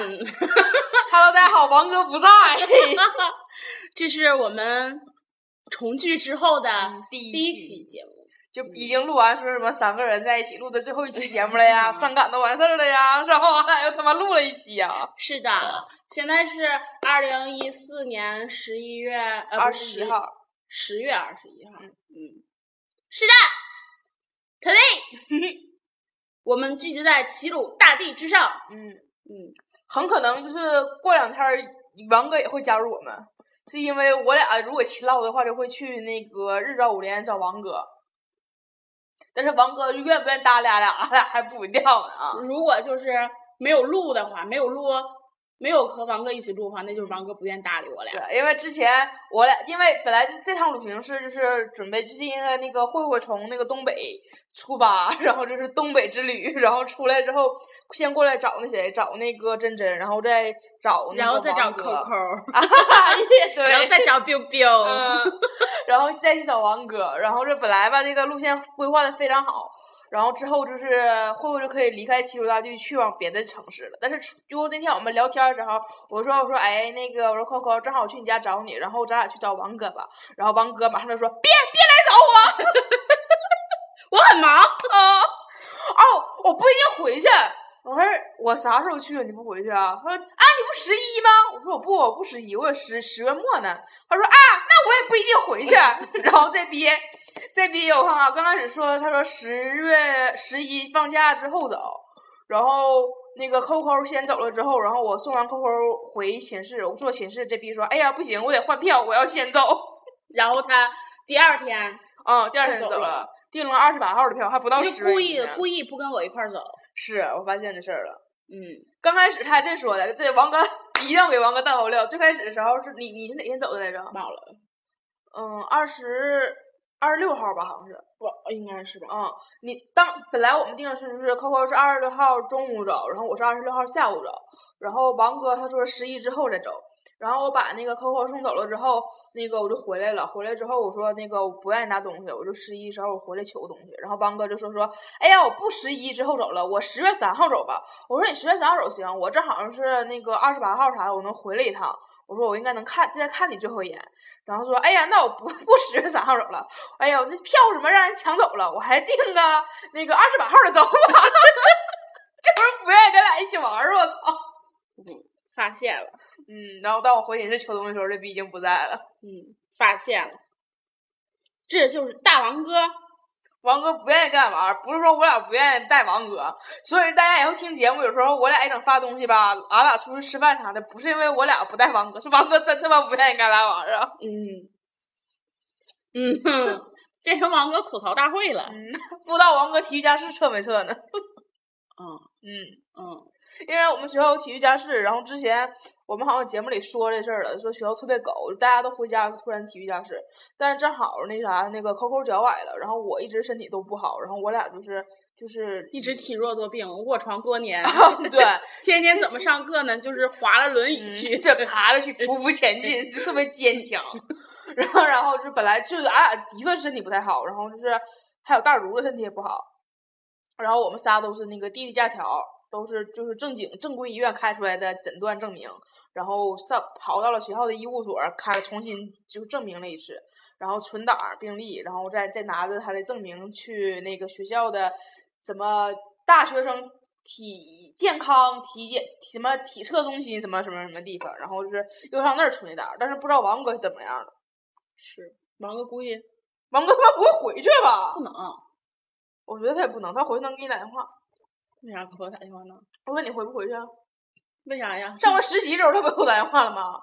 好，王哥不在。这是我们重聚之后的第第一期期节目。就已经录完说什么三个人在一起录的最后一期 节目了呀，伤感都完事儿了呀，然后俺俩又他妈录了一期呀，是的，现在是二零一四年十一月呃二十一号，十月二十一号。嗯嗯，是的，today 我们聚集在齐鲁大地之上。嗯，嗯，很可能就是过两天王哥也会加入我们，是因为我俩如果勤劳的话，就会去那个日照五连找王哥。但是王哥愿不愿意搭俩俩，俺俩还不一定呢。如果就是没有路的话，没有路，没有和王哥一起录的话，那就是王哥不愿搭理我俩。对，因为之前我俩，因为本来这这趟旅行是就是准备，就是因为那个慧慧从那个东北出发，然后就是东北之旅，然后出来之后先过来找那谁，找那个珍珍，然后再找那个 然后再找王哥 Coco，啊，对，然后再找 biu biu。嗯，然后再去找王哥，然后这本来吧，这个路线规划的非常好，然后之后就是慧慧就可以离开齐鲁大地去往别的城市了。但是就那天我们聊天的时候，我说我说哎那个我说扣扣正好我去你家找你，然后咱俩去找王哥吧。然后王哥马上就说别别来找我，我很忙，啊 哦我不一定回去。我说我啥时候去啊？你不回去啊？他说啊，你不十一吗？我说我不，我不十一，我十十月末呢。他说啊，那我也不一定回去。然后再憋，再憋，我看看，刚开始说他说十月十一放假之后走，然后那个扣扣先走了之后，然后我送完扣扣回寝室，我坐寝室，这逼说，哎呀不行，我得换票，我要先走。然后他第二天啊、第二天就走了，订了二十八号的票，还不到十就故意故意不跟我一块儿走。是我发现这事儿了。嗯，刚开始他还真说的，这王哥 一定要给王哥带头料。最开始的时候是你你是哪天走的来着？忘了，嗯，二十二十六号吧，好像是。我应该是吧。嗯，你当本来我们定的是就是 Coco 是二十六号中午走，然后我是二十六号下午走，然后王哥他说十一之后再走，然后我把那个 Coco 送走了之后，那个我就回来了，回来之后我说那个我不愿意拿东西，我就十一时候我回来取个东西，然后邦哥就说说，哎呀我不十一之后走了，我十月三号走吧，我说你十月三号走行，我正好是那个二十八号啥的我能回来一趟，我说我应该能看再看你最后一眼。然后说，哎呀，那我不 不十月三号走了，哎呀，那票什么让人抢走了，我还订个那个二十八号的走吧，这不是不愿意跟俩一起玩儿，我操！发现了，嗯，然后当我回寝室取东西的时候，这逼已经不在了。嗯，发现了，这就是大王哥。王哥不愿意跟俺玩儿，不是说我俩不愿意带王哥，所以大家以后听节目，有时候我俩一整发东西吧，俺俩出去吃饭啥的，不是因为我俩不带王哥，是王哥真他妈不愿意干那玩意儿啊。嗯，嗯哼，变成王哥吐槽大会了。嗯，不知道王哥体育家室撤没撤呢？嗯嗯。嗯，因为我们学校有体育家室，然后之前我们好像节目里说这事儿了，说学校特别狗，大家都回家突然体育家室，但是正好那啥那个 Coco 脚崴了，然后我一直身体都不好，然后我俩就是就是一直体弱多病，卧床多年，对，天天怎么上课呢？就是划了轮椅去。这 爬着去匍匐前进，就特别坚强。然后然后就本来就是俺俩的确是身体不太好，然后就是还有大如的身体也不好，然后我们仨都是那个地地假条。都是就是正经正规医院开出来的诊断证明，然后上跑到了学校的医务所开重新就证明了一次，然后存档病历，然后再再拿着他的证明去那个学校的什么大学生体健康体检什么体测中心什么什么什么地方，然后就是又上那儿存的档，但是不知道王哥是怎么样了。是王哥估计王哥他妈不会回去吧？不能，我觉得他也不能，他回去能给你打电话。为啥给我打电话呢？我问你回不回去啊？为啥呀？上回实习时候他不给我打电话了吗？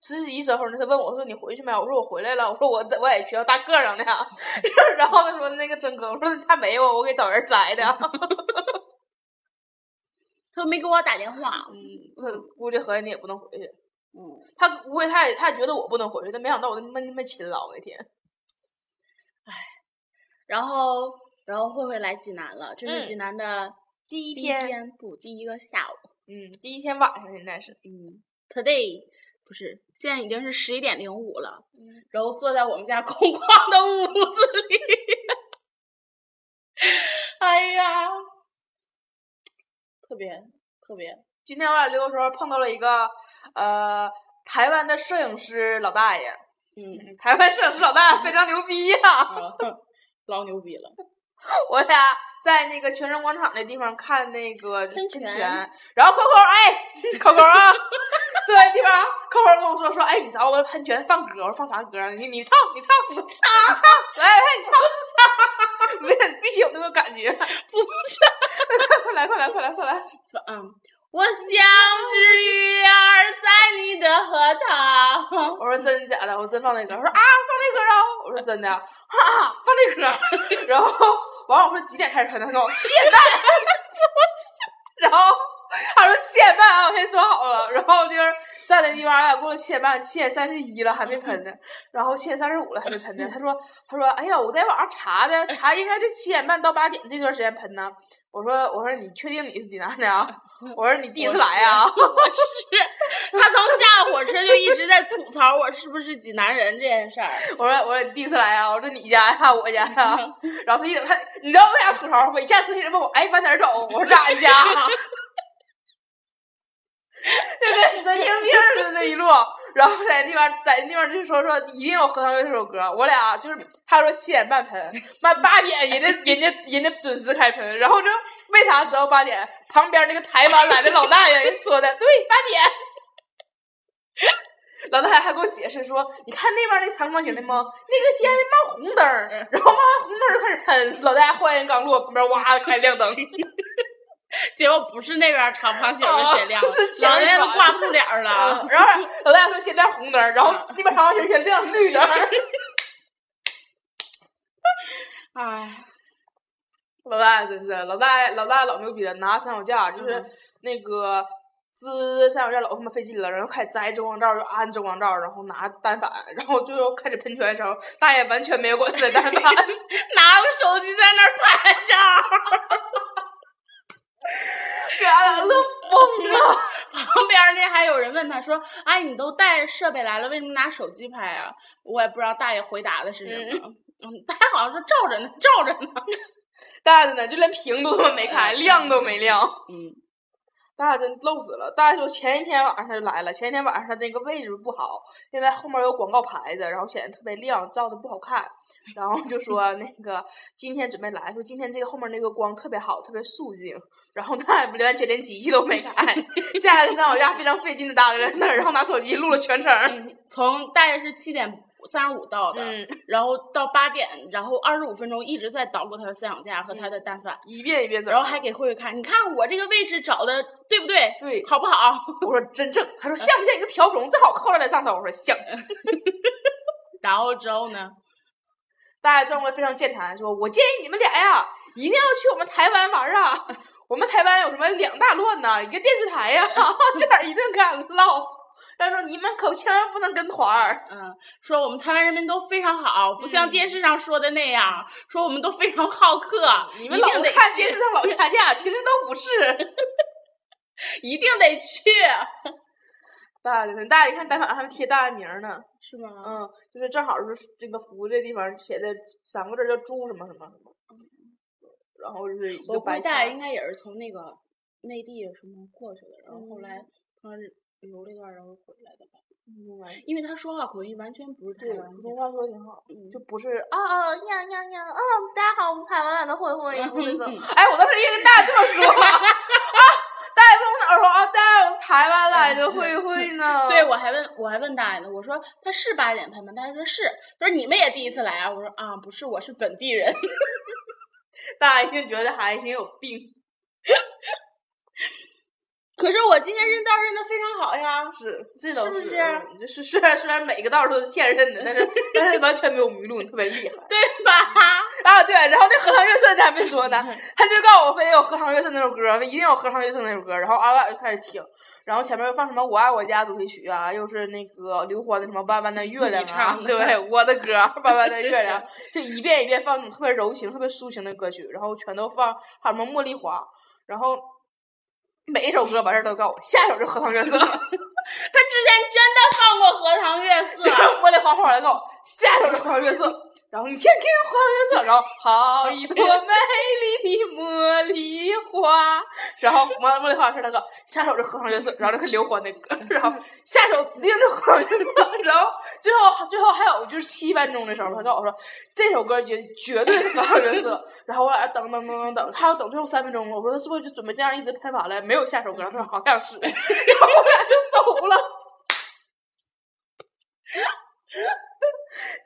实习时候呢，他问我说你回去没？我说我回来了。我说我我在学校大个上呢。然后他说那个真哥，我说他没有，我给找人来的。他没给我打电话。嗯，他估计合计你也不能回去。嗯，他估计他也他也觉得我不能回去，他没想到我那么那么勤劳那天。唉然后然后慧慧来济南了，这是嗯济南的第一第一天，不，第一个下午。嗯，第一天晚上现在是。嗯，today 不是，现在已经是十一点零五了。嗯然后坐在我们家空旷的屋子里，哎呀，特别特别今天我俩溜的时候碰到了一个呃台湾的摄影师老大爷，嗯，台湾摄影师老大爷非常牛逼呀、啊 老牛逼了。我俩在那个情人广场那地方看那个喷泉，泉然后扣扣哎，扣扣啊，坐在地方，扣扣跟我说说，哎，你找我喷泉放歌，我说放啥歌啊？你你唱，你唱，不唱，你唱，来来你唱，不唱，没必须有那个感觉，不是，快来快来快来快来，嗯，我像只鱼儿在你的荷塘。我说真的假的？我真放那歌，我说啊放那歌啊，我说真的，哈、啊、放那歌，然后完了我说几点开始喷的？他跟我七点半，然后他说七点半啊，我先说好了，然后就是在那地方，俺俩过了七点半，七点三十一了还没喷呢，然后七点三十五了还没喷呢。他说他说哎呀，我在网上查的，查应该是七点半到八点这段时间喷呢。我说我说你确定你是济南的啊？我说你第一次来啊？是，他从下火车就一直在吐槽我是不是济南人这件事儿。我说我说你第一次来啊？我说你家呀，我家呀。然后他一他，你知道为啥吐槽不？一下车里人问我，哎，往哪儿走？我说咱家。就跟神经病似的那一路，然后在那地方，在那地方就说说一定有《荷塘月》这首歌，我俩就是他说七点半喷，妈八点人家人家人家准时开喷，然后就为啥只要八点？旁边那个台湾来的老大爷说的，对，八点。老大爷还给我解释说，你看那边那长方形的吗？那个先冒红灯，然后冒完红灯就开始喷。老大爷话音刚落，旁边哇开亮灯。结果不是那边长方形的先亮，哦是前都挂不脸了。嗯然后老大爷说先亮红灯，然后嗯那边长方形先亮绿灯儿。哎，老大爷真是，老大爷老大爷老牛逼了，拿三脚架就是嗯那个支三脚架老他妈费劲了，然后开始摘遮光罩，又安遮光罩，然后拿单反，然后最后开始喷泉的时候，大爷完全没有管他的单反，拿个手机在那儿拍照，给俺俩乐疯了。旁边那还有人问他说：“哎，你都带着设备来了，为什么拿手机拍啊？”我也不知道大爷回答的是什么。嗯，大爷好像说照着呢，照着呢。大爷呢，就连屏都他妈没开，亮都没亮。嗯，大家真漏死了。大家说前一天晚上他就来了，前一天晚上他那个位置不好，因为后面有广告牌子，然后显得特别亮，照的不好看。然后就说 那个今天准备来，说今天这个后面那个光特别好，特别肃静。然后大爷完全连机器都没开，下来就在我家非常费劲的搭在那儿，然后拿手机录了全程。从大概是七点三十五到的，嗯，然后到八点，然后二十五分钟一直在捣鼓他的思想架和他的单反，一遍一遍走。然后还给慧慧看，你看我这个位置找的对不对？对好不好？我说 真正，他说像不像一个瓢虫，正好扣在了上头。我说像。然后之后呢？大爷装的非常健谈，说：“我建议你们俩呀，一定要去我们台湾玩啊！我们台湾有什么两大乱呐，一个电视台呀，这点儿一顿跟俺唠。他说你们可千万不能跟团儿。嗯，说我们台湾人民都非常好，不像嗯电视上说的那样，说我们都非常好客，你们老看电视上老掐架，其实都不是。一定得去，大爷，大爷，你看单反上还贴大爷名儿呢。是吗？嗯，就是正好是这个服这地方写的三个字儿叫朱什么什么什么。然后就是一我个白签儿估计大爷应该也是从那个内地什么过去的，然后后来嗯他是游了一段然后回来的吧，嗯因为他说话口音完全不是台对，湾腔普通。话说的挺好，嗯就不是啊啊呀呀呀啊！大家好，我是台湾来的慧慧，不是说嗯哎，我当时也跟大家这么说 啊，大家跟我哪儿说啊？大家我是台湾来的慧慧呢？对，我还问我还问大爷呢，我说他是八点喷吗？大爷说是，他说你们也第一次来啊？我说啊，不是，我是本地人。大家一定觉得这孩子挺有病。可是我今天认道认的非常好呀。是，这都是不是嗯就是虽然虽然每个道都是现认的，但是 但是完全没有迷路，你特别厉害。对吧？啊，对，然后那《荷塘月色》你还没说呢，他就告诉我非得有《荷塘月色》那首歌，非一定有《荷塘月色》那首歌，然后俺俩就开始听，然后前面又放什么《我爱我家》主题曲啊，又是那个刘欢的什么《弯弯的月亮》啊唱，对，我的歌《弯弯的月亮 》，就一遍一遍放那种特别柔情、特别抒情的歌曲，然后全都放，还有什么《茉莉花》，然后每一首歌完事儿都告诉我，下一首是《荷塘月色》。他之前真的放过《荷塘月色》，茉莉花花来告下一首是《荷塘月色》，然后你天天花月色，然后好一朵美丽的茉莉花，然后茉茉莉花是那个下手是荷塘月色，然后这是刘欢的歌，然后下手指定是荷塘月色，然后最后最后还有就是七分钟的时候，他告诉我说这首歌绝绝对是荷塘月色，然后我俩等等等等等，他要等最后三分钟，我说他是不是就准备这样一直拍完了，没有下首歌？他说好像是，然后我俩就走了。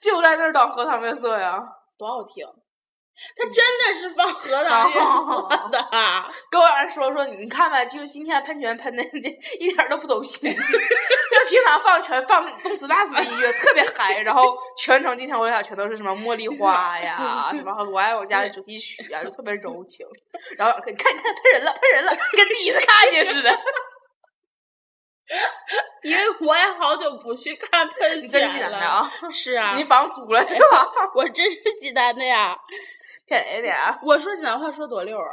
就在那儿等荷塘月色呀，多好听！他真的是放荷塘月色 的，跟我人说说，你看吧，就是今天喷泉喷的，一点都不走心。就平常放全放动次打次的音乐，特别嗨，然后全程今天我俩全都是什么茉莉花呀，什么我爱我家的主题曲呀，就特别柔情。然后你看，你看喷人了，喷人了，跟第一次看见似的。因为我也好久不去看喷泉了啊！是啊，你房租了是吧？我真是济南的呀，骗人的呀！我说济南话说多溜啊！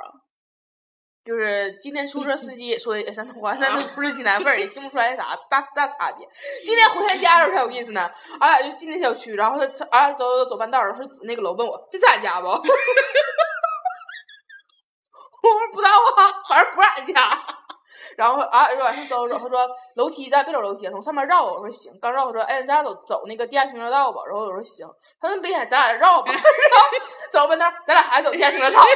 就是今天出租车司机也说的也山东话，那都不是济南味儿，也听不出来啥大 大差别。今天回他家的时候才有意思呢，俺俩就进那小区，然后他俺俩走走走半道儿，他指那个楼问我：“这是俺家不？”我说：“不知道啊，好像不是俺家。”然后啊，往上走走，他说楼梯咱别走楼梯，从上面绕。我说行，刚绕，他说哎，咱俩走走那个地下停车道吧。然后我说行，他说别咱俩绕吧。然后走半道，咱俩还走地下停车场。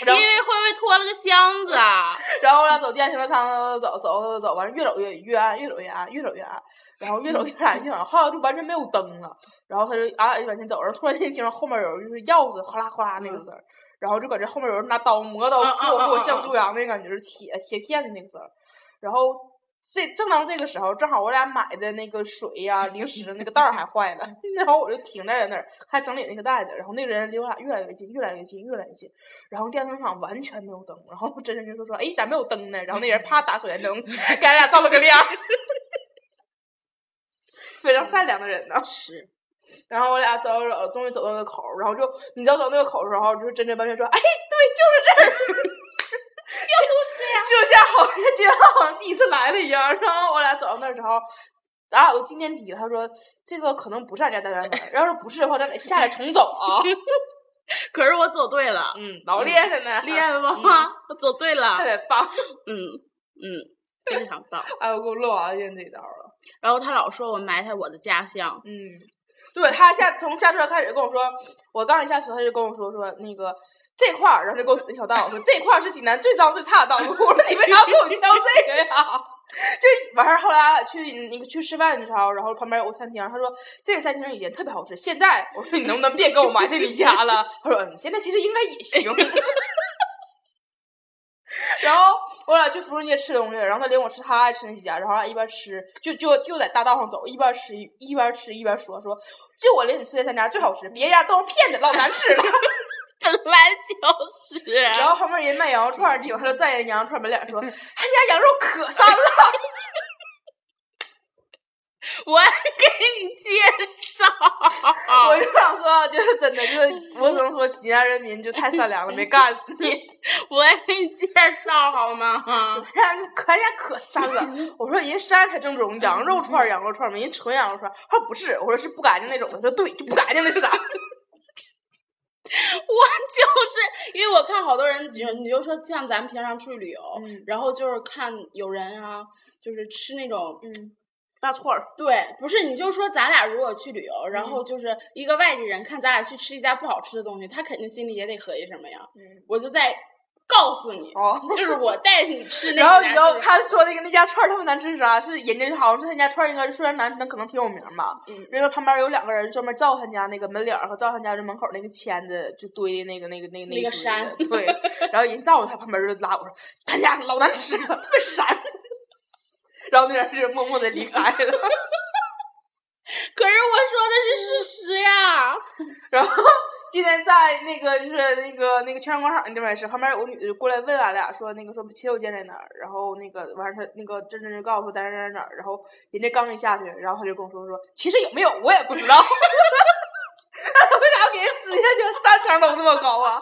因为会不会拖了个箱子啊？然后我俩走地下停车场，走走走走，完越走越越暗，越走越暗，越走越暗。然后越走越暗，越往后就完全没有灯了。然后他就俺俩就往前走，然后突然间听到后面有就是钥匙哗啦哗啦那个声儿。然后就搁这后面有人拿刀磨刀剁剁像猪羊那感觉，是铁铁片的那个声儿。然后这正当这个时候，正好我俩买的那个水呀、零食那个袋儿还坏了，然后我就停在了那儿，还整理那个袋子。然后那个人离我俩越来越近，越来越近，越来越近。然后电商场完全没有灯，然后真真就说说：“哎，咋没有灯呢？”然后那人啪打手电灯，给俺俩照了个亮。非常善良的人呢。是。然后我俩走走走，终于走到那个口儿，然后就你知道走那个口的时候，就是真真半半说：“哎，对，就是这儿，就是呀，就像好像就像好像第一次来了一样。”然后我俩走到那儿之后，咱俩都进电梯，他说：“这个可能不是俺家单元门，要是不是的话，咱得下来重走啊。”可是我走对了，嗯，老厉害呢，厉害吧？我走对了，特别棒，嗯嗯，非常棒。哎，我给我乐完了，这道了。然后他老说我埋汰我的家乡，嗯。对他下从下车开始跟我说，我刚一下车他就跟我说说那个这块儿，然后就给我指一条道，说这块儿是济南最脏最差的道路。我说你为啥给我挑这个呀？就完事儿，后来去那个去吃饭的时候，然后旁边有个餐厅，他说这个餐厅以前特别好吃，现在我说你能不能别给我埋汰你家了？他说嗯，现在其实应该也行。然后我俩去芙蓉街吃东西，然后他领我吃他爱吃那几家，然后俺一边吃就就就在大道上走，一边吃一边吃一边说说，就我领你吃的三家最好吃，别家都是骗子，老难吃了。本来就是。然后旁边人卖羊肉串的地方，他就站人羊肉串门脸说，他家羊肉可膻了。我给你介绍，我就想说，就是真的，就是 我只能说，济南人民就太善良了，没干死你。我给你介绍好吗？人家可人家可膻了。我说人山才正宗，羊肉串羊肉串嘛，人纯羊肉串。他说不是，我说是不干净那种的。他说对，就不干净的膻。我就是因为我看好多人，就你就说像咱们平常出去旅游，然后就是看有人啊，就是吃那种嗯。大串儿，对，不是，你就说咱俩如果去旅游，然后就是一个外地人看咱俩去吃一家不好吃的东西，他肯定心里也得合计什么呀？我就在告诉你，就是我带你吃 那。然后你知道他说那个那家串儿特别难吃是啥？是人家好像是他家串儿应该是虽然难吃，但可能挺有名吧。嗯。人家旁边有两个人专门照他家那个门脸儿和照他家这门口那个签子就堆的那个那个那个那个山。对。然后人照着他旁边就拉我说，他家老难吃了，特别膻。然后那人就默默的离开了。可是我说的是事实呀。然后今天在那个就是那个那个泉阳广场那地方也是，旁边有个女的就过来问俺俩说那个说洗手间在哪儿？然后那个完事他那个真真就告诉说在哪哪哪儿。然后人家刚一下去，然后他就跟我说说其实有没有我也不知道。为啥给人指下去三层楼那么高啊？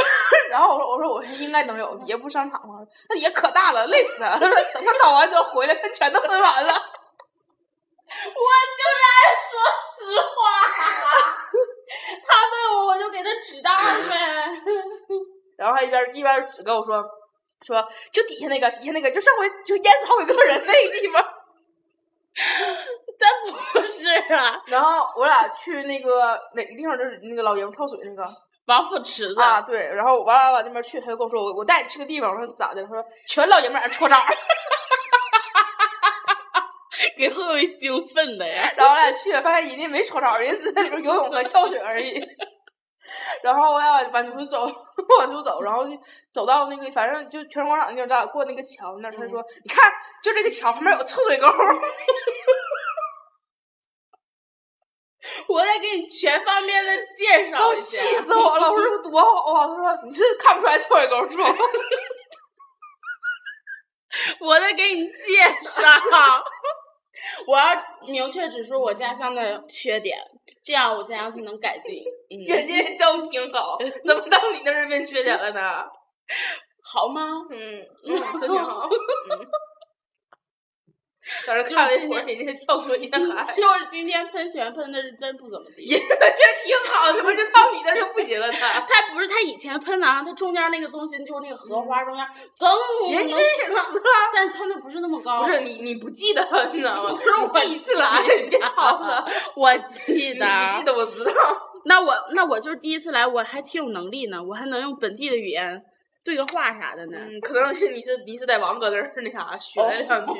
然后我说我说我说应该能有，底下不商场吗？那底下可大了，累死了。他说等他找完之后回来，他全都分完了。我就是爱说实话。知道呗。然后还一边一边指跟我说，说就底下那个底下那个，就上回就淹死好几个人那个地方。真不是啊。然后我俩去那个哪个地方，就是那个老爷们跳水那个王府池子啊，对。然后完了往那边去，他就跟我说，我我带你去个地方。我说咋的？他说全老爷们儿搓澡。给贺伟兴奋的呀！然后我俩去了，发现人家没搓澡，人家只在里边游泳和跳水而已。然后我俩往往出走，往出走，然后就走到那个，反正就全广场那地儿，咱俩过那个桥那儿。他说：“你看，就这个桥旁边有臭水沟。” 我得给你全方面的介绍一下。气死我了！我说多好啊！他说：“你是看不出来臭水沟是吗？” 我得给你介绍。我要明确指出我家乡的缺点，这样我家乡才能改进。人家都挺好，怎么到你那儿变缺点了呢？好吗？嗯嗯，真挺好。在这看了一会儿，人家跳水也还。就是今天喷泉喷的是真不怎么地。也挺好，怎么就到你那就不行了呢？他不是他以前喷的啊，他中间那个东西就是那个荷花中间，增人家死了，但是喷的不是那么高。不是你你不记得你知道吗？不是我第一次来，别吵了。我记得，记得我知道。那我那我就是第一次来，我还挺有能力呢，我还能用本地的语言。对个话啥的呢？嗯，可能是你是你是在王哥那儿那啥学了两句，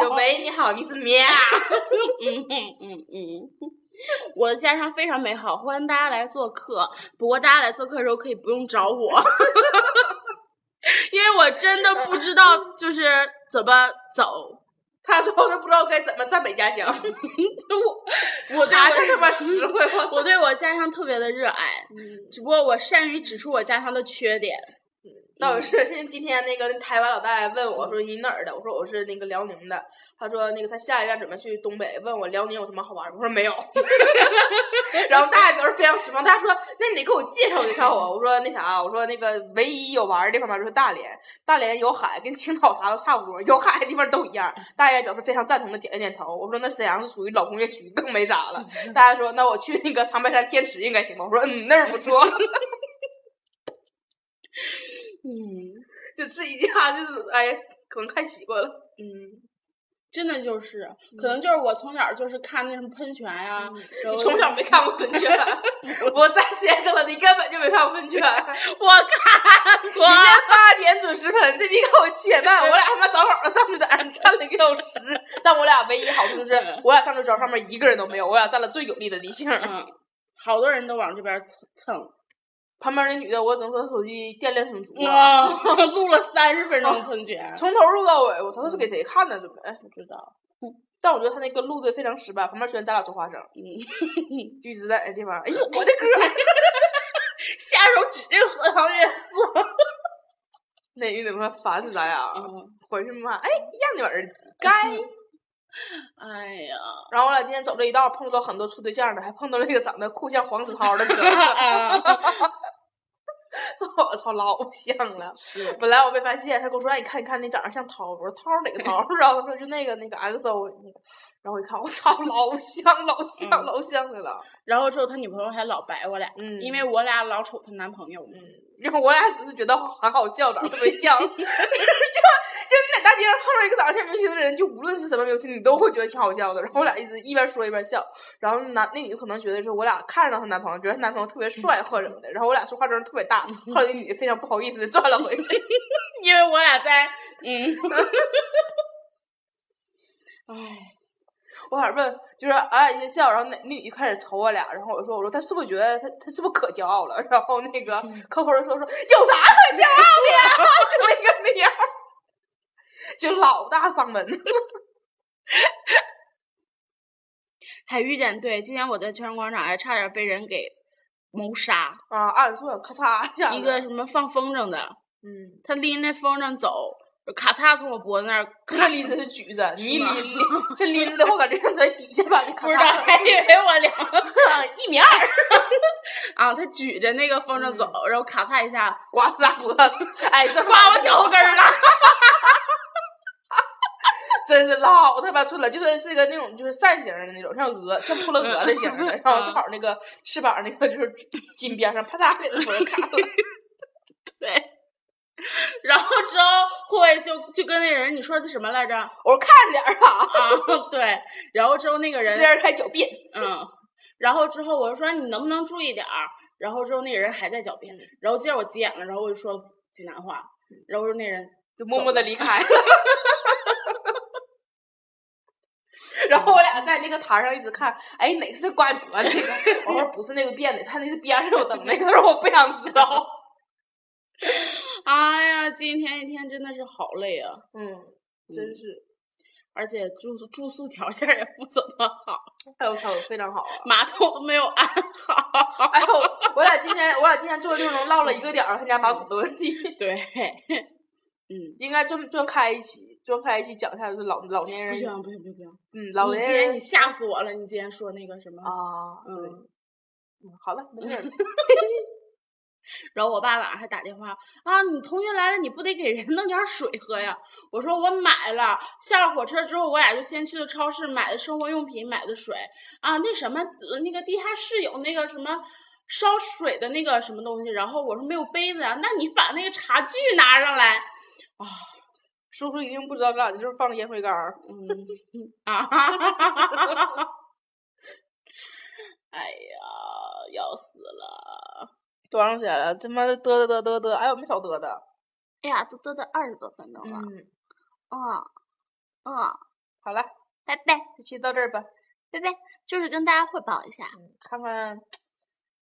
就喂你好，你是喵。嗯嗯嗯嗯，我的家乡非常美好，欢迎大家来做客。不过大家来做客的时候可以不用找我，因为我真的不知道就是怎么走。他说我都不知道该怎么赞美家乡。我我对我这么实惠，我对我家乡特别的热爱，只不过我善于指出我家乡的缺点。倒是，今天那个台湾老大爷问我说：“你哪儿的？”我说：“我是那个辽宁的。”他说：“那个他下一站准备去东北，问我辽宁有什么好玩的。”我说：“没有。”然后大爷表示非常失望，大家说：“那你得给我介绍介绍我。”我说：“那啥，我说那个唯一有玩的地方嘛，就是大连。大连有海，跟青岛啥都差不多，有海的地方都一样。”大爷表示非常赞同的点了点头。我说：“那沈阳是属于老工业区，更没啥了。”大爷说：“那我去那个长白山天池应该行吧？”我说：“嗯，那儿不错。”嗯，就这一家就是哎，可能看习惯了。嗯，真的就是，可能就是我从小就是看那什么喷泉呀。你从小没看过喷泉？我在现在了，你根本就没看过喷泉。我看过。今天八点准时喷，这逼给我七点半，我俩他妈早早的上去在那站了一个小时。但我俩唯一好处就是，我俩上去之后上面一个人都没有，我俩占了最有利的地形。嗯，好多人都往这边蹭蹭。旁边那女的，我只能说手机电量挺足啊，录了三十分钟喷泉，从头录到尾。我操，那是给谁看的？准备不知道。但我觉得他那个录的非常失败。旁边虽然咱俩做花生，嗯，就一直在那地方。哎呦，我的哥！下手指这个荷塘月色。那女的妈烦死咱俩，回去骂，哎，让你儿子该。哎呀，然后我俩今天走这一道，碰到很多处对象的，还碰到了一个长得酷像黄子韬的 哥哥。我操，老像了！是，本来我没发现，他跟我说：“哎，你看，你看，你长得像涛。”我说：“涛哪个涛？” 然后他说：“就那个那个 XO 那个。”然后我一看，我操，老像老像老像的了。然后之后他女朋友还老白我俩，因为我俩老瞅他男朋友。嗯，然后我俩只是觉得很好笑，长得特别像。就就你在大街上碰到一个长得像明星的人，就无论是什么明星，你都会觉得挺好笑的。然后我俩一直一边说一边笑。然后男那女的可能觉得是我俩看着她男朋友，觉得她男朋友特别帅或者什么的。然后我俩说话声特别大。后来那女的非常不好意思的转了回去，因为我俩在嗯，唉。我还问，就是俺俩一笑，然后那那女就开始瞅我俩，然后我说我说他是不是觉得他他是不是可骄傲了？然后那个扣扣就说说有啥可骄傲的呀？就那个那样，就老大嗓门。还遇见对，今天我在全城广场还差点被人给谋杀啊！按错，咔嚓一下，一个什么放风筝的，嗯，他拎那风筝走。咔嚓，从我脖子那儿，他拎的是举着，你拎拎，这拎着的话，感觉像在底下吧？不知道，还以为我俩 一米二。啊，他举着那个风筝走，然后咔嚓一下刮死脖子，哎，这 刮我脚后跟了。真是老他妈寸了，就是是个那种就是扇形的那种，像鹅，像扑棱蛾的形的，然后正好那个翅膀那个就是金边上啪嚓给那人卡了。对，然后之后慧就就跟那人你说的什么来着？我说看点儿吧，啊，对，然后之后那个人开狡辩，嗯，然后之后我就说你能不能注意点儿？然后之后那个人还在狡辩，然后接着我急眼了，然后我就说济南话，然后说那人就默默的离开了。然后我 俩在那个台上一直看，哎，哪个是刮脖那个？我说不是那个变的，他那是边上有灯 那个。他说我不想知道。哎呀，今天一天真的是好累啊！嗯，真是，而且住宿住宿条件也不怎么好。哎呦我操，非常好啊！马桶都没有安好。哎呦，我俩今天 我俩今天坐六中唠了一个点儿他家马桶的问题。对，嗯，应该专专开一期，专开一期讲一下就是老老年人。不行不行不行不行！嗯，老年人你你吓死我了！你今天说那个什么啊？嗯嗯，好了，没事儿。然后我爸晚上还打电话啊，你同学来了，你不得给人弄点水喝呀？我说我买了，下了火车之后，我俩就先去了超市买的生活用品，买的水啊，那什么，那个地下室有那个什么烧水的那个什么东西，然后我说没有杯子啊，那你把那个茶具拿上来啊，叔叔一定不知道干啥，就是放烟灰缸儿。嗯啊，哈哈哈哈哈哈！哎呀，要死了！多长时间了？他妈的嘚嘚嘚嘚嘚，哎呦没少嘚嘚。哎呀，都嘚嘚二十多分钟了。嗯，嗯嗯，好了，拜拜这期到这儿吧。拜拜，就是跟大家汇报一下，嗯，看看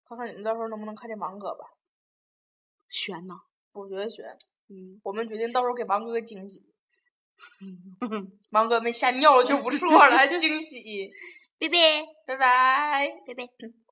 看看你们到时候能不能看见王哥吧。悬呢。我觉得悬。嗯，我们决定到时候给王哥个惊喜。王哥没吓尿了就不错了，还惊喜。拜拜拜拜。拜拜。